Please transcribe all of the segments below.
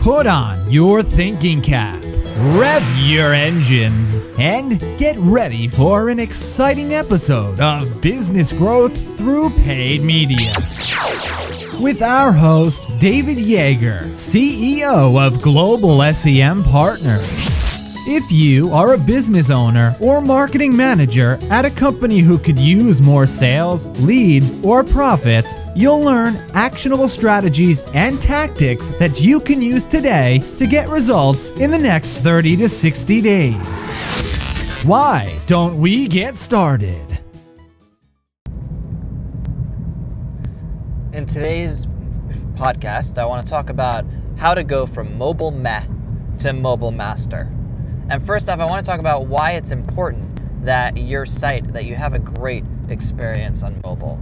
Put on your thinking cap, rev your engines, and get ready for an exciting episode of Business Growth Through Paid Media. With our host, David Yeager, CEO of Global SEM Partners. If you are a business owner or marketing manager at a company who could use more sales, leads, or profits, you'll learn actionable strategies and tactics that you can use today to get results in the next 30 to 60 days. Why don't we get started? In today's podcast, I want to talk about how to go from mobile meh to mobile master. And first off, I want to talk about why it's important that your site, that you have a great experience on mobile.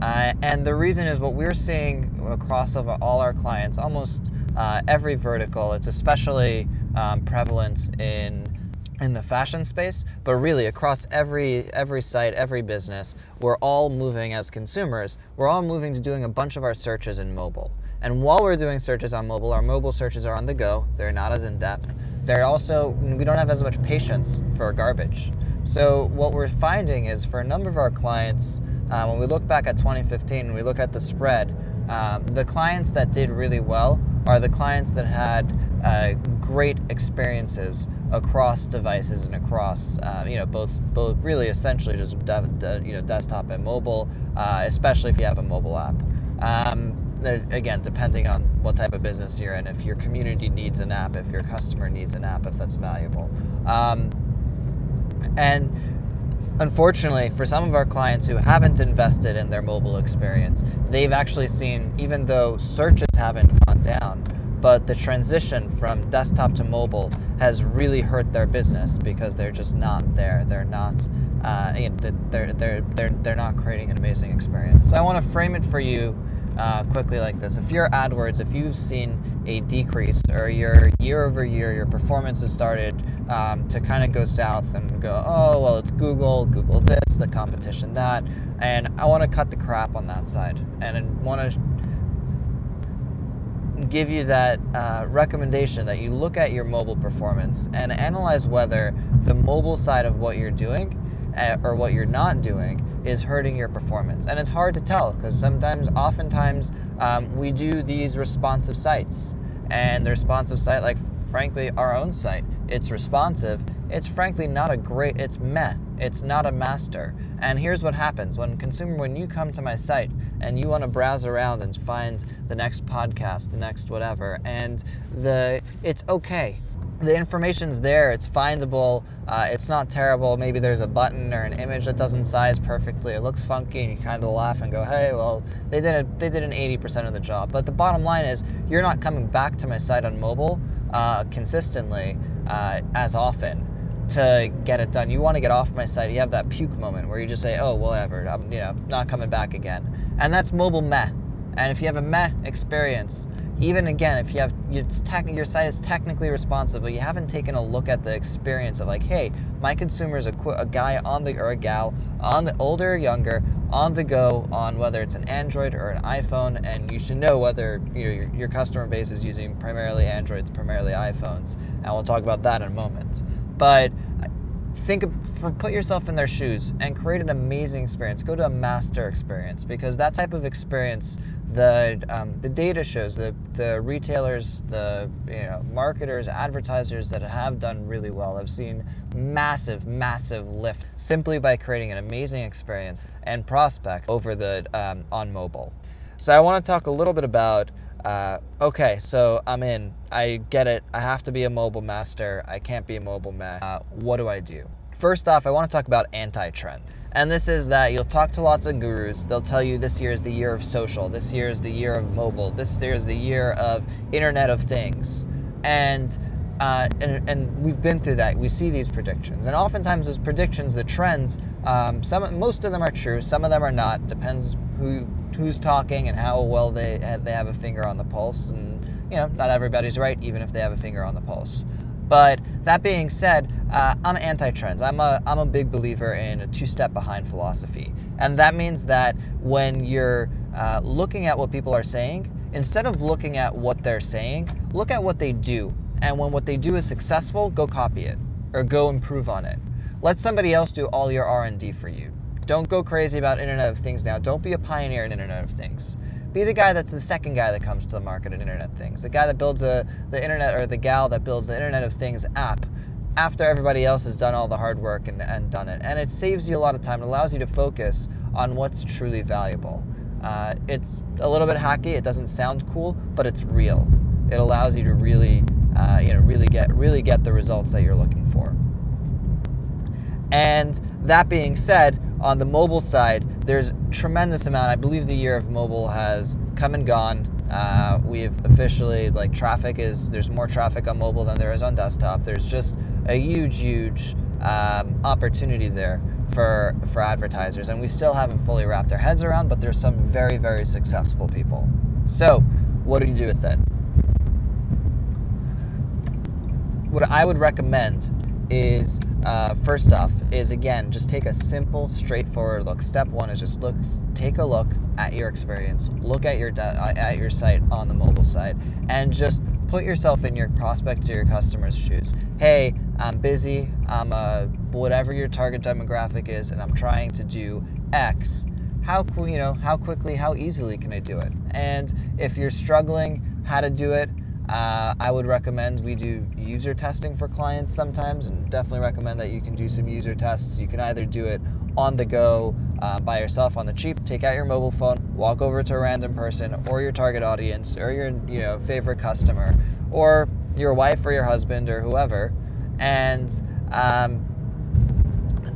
Uh, and the reason is what we're seeing across all our clients, almost uh, every vertical. It's especially um, prevalent in in the fashion space, but really across every every site, every business, we're all moving as consumers. We're all moving to doing a bunch of our searches in mobile. And while we're doing searches on mobile, our mobile searches are on the go. They're not as in depth they're also we don't have as much patience for garbage. So what we're finding is for a number of our clients, uh, when we look back at 2015 and we look at the spread, um, the clients that did really well are the clients that had uh, great experiences across devices and across uh, you know both both really essentially just de- de- you know desktop and mobile, uh, especially if you have a mobile app. Um, again, depending on what type of business you're in, if your community needs an app, if your customer needs an app, if that's valuable. Um, and unfortunately, for some of our clients who haven't invested in their mobile experience, they've actually seen, even though searches haven't gone down, but the transition from desktop to mobile has really hurt their business because they're just not there. They're not. Uh, they're, they're, they're, they're not creating an amazing experience. So I want to frame it for you uh, quickly like this. If you're AdWords, if you've seen a decrease or your year over year, your performance has started um, to kind of go south and go, oh, well, it's Google, Google this, the competition that, and I want to cut the crap on that side and I want to give you that uh, recommendation that you look at your mobile performance and analyze whether the mobile side of what you're doing uh, or what you're not doing is hurting your performance. And it's hard to tell because sometimes, oftentimes, um, we do these responsive sites, and the responsive site, like frankly, our own site, it's responsive. It's frankly not a great, it's meh. It's not a master. And here's what happens when consumer, when you come to my site and you want to browse around and find the next podcast, the next whatever, and the, it's okay the information's there it's findable uh, it's not terrible maybe there's a button or an image that doesn't size perfectly it looks funky and you kind of laugh and go hey well they did a, they did an 80% of the job. But the bottom line is you're not coming back to my site on mobile uh, consistently uh, as often to get it done. You want to get off my site you have that puke moment where you just say oh whatever i'm you know not coming back again. And that's mobile meh. And if you have a meh experience even again, if you have tech, your site is technically responsive, but you haven't taken a look at the experience of like, hey, my consumer is a, a guy on the or a gal on the older or younger on the go on whether it's an Android or an iPhone, and you should know whether you know, your, your customer base is using primarily Androids, primarily iPhones, and we'll talk about that in a moment. But think of, put yourself in their shoes and create an amazing experience. Go to a master experience because that type of experience the um, the data shows the the retailers, the you know, marketers, advertisers that have done really well have seen massive, massive lift simply by creating an amazing experience and prospect over the um, on mobile. So I want to talk a little bit about. Uh, okay, so I'm in. I get it. I have to be a mobile master. I can't be a mobile man. Uh, what do I do? First off, I want to talk about anti-trend. And this is that you'll talk to lots of gurus. They'll tell you this year is the year of social, this year is the year of mobile, this year is the year of Internet of Things. And uh, and, and, we've been through that. We see these predictions, and oftentimes those predictions, the trends, um, some most of them are true, some of them are not. Depends who who's talking and how well they they have a finger on the pulse. And you know, not everybody's right, even if they have a finger on the pulse. But that being said, uh, I'm anti-trends. I'm a I'm a big believer in a two-step behind philosophy, and that means that when you're uh, looking at what people are saying, instead of looking at what they're saying, look at what they do. And when what they do is successful, go copy it or go improve on it. Let somebody else do all your R&D for you. Don't go crazy about Internet of Things now. Don't be a pioneer in Internet of Things. Be the guy that's the second guy that comes to the market in Internet Things. The guy that builds a, the Internet or the gal that builds the Internet of Things app after everybody else has done all the hard work and, and done it. And it saves you a lot of time. It allows you to focus on what's truly valuable. Uh, it's a little bit hacky. It doesn't sound cool, but it's real. It allows you to really, uh, you know, really get really get the results that you're looking for. And that being said, on the mobile side, there's tremendous amount. I believe the year of mobile has come and gone. Uh, we've officially like traffic is there's more traffic on mobile than there is on desktop. There's just a huge, huge um, opportunity there for for advertisers, and we still haven't fully wrapped our heads around. But there's some very, very successful people. So, what do you do with it? What I would recommend is uh, first off is again just take a simple straightforward look step one is just look take a look at your experience look at your uh, at your site on the mobile side and just put yourself in your prospect or your customer's shoes hey i'm busy i'm a whatever your target demographic is and i'm trying to do x how you know how quickly how easily can i do it and if you're struggling how to do it uh, I would recommend we do user testing for clients sometimes, and definitely recommend that you can do some user tests. You can either do it on the go uh, by yourself on the cheap, take out your mobile phone, walk over to a random person or your target audience or your you know favorite customer or your wife or your husband or whoever, and um,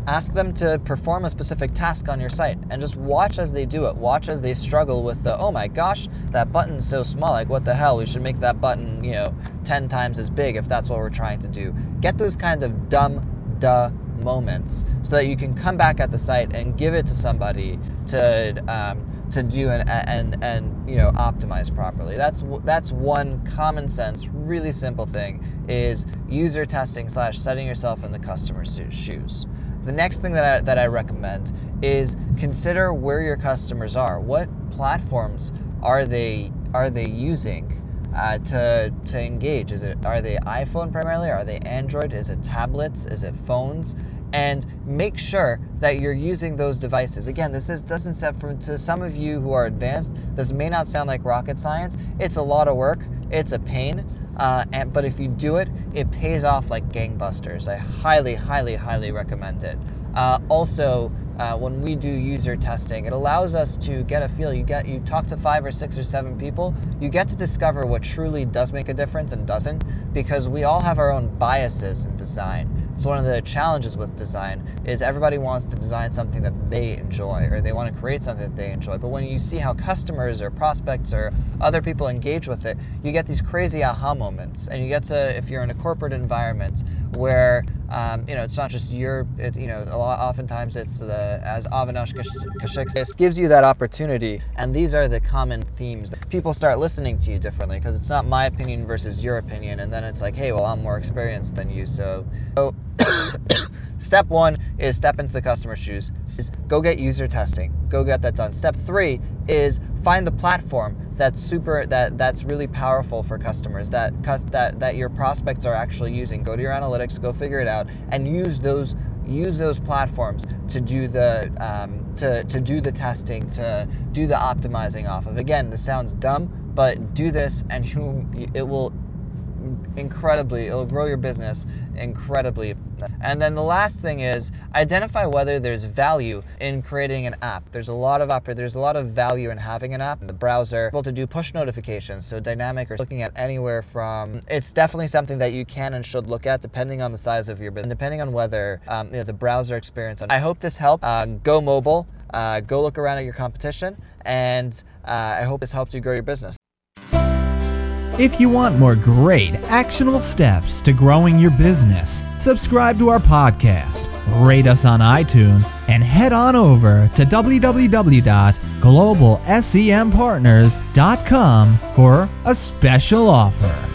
ask them to perform a specific task on your site and just watch as they do it. Watch as they struggle with the, oh my gosh, that button's so small. Like, what the hell? We should make that button, you know, 10 times as big if that's what we're trying to do. Get those kinds of dumb, duh moments so that you can come back at the site and give it to somebody to um, to do and, and and you know optimize properly. That's that's one common sense, really simple thing is user testing slash setting yourself in the customer's shoes. The next thing that I, that I recommend is consider where your customers are. What platforms are they are they using uh, to to engage? Is it are they iPhone primarily? Are they Android? Is it tablets? Is it phones? And make sure that you're using those devices. Again, this is, doesn't set for to some of you who are advanced. This may not sound like rocket science. It's a lot of work. It's a pain. Uh, and, but if you do it, it pays off like gangbusters. I highly, highly, highly recommend it. Uh, also, uh, when we do user testing, it allows us to get a feel. You get you talk to five or six or seven people, you get to discover what truly does make a difference and doesn't, because we all have our own biases in design. So one of the challenges with design is everybody wants to design something that they enjoy or they want to create something that they enjoy. But when you see how customers or prospects or other people engage with it, you get these crazy aha moments. And you get to, if you're in a corporate environment where um, you know, it's not just your, it, you know, a lot, oftentimes it's the, as Avinash Kaushik says, gives you that opportunity. And these are the common themes that people start listening to you differently because it's not my opinion versus your opinion. And then it's like, hey, well, I'm more experienced than you. So, so step one is step into the customer's shoes, is go get user testing, go get that done. Step three is find the platform that's super that that's really powerful for customers that that that your prospects are actually using go to your analytics go figure it out and use those use those platforms to do the um, to, to do the testing to do the optimizing off of again this sounds dumb but do this and you it will incredibly it'll grow your business incredibly. And then the last thing is identify whether there's value in creating an app. There's a lot of app, there's a lot of value in having an app. in The browser able to do push notifications, so dynamic or looking at anywhere from. It's definitely something that you can and should look at depending on the size of your business, depending on whether um, you know, the browser experience. I hope this helped. Uh, go mobile. Uh, go look around at your competition, and uh, I hope this helped you grow your business. If you want more great, actionable steps to growing your business, subscribe to our podcast, rate us on iTunes, and head on over to www.globalsempartners.com for a special offer.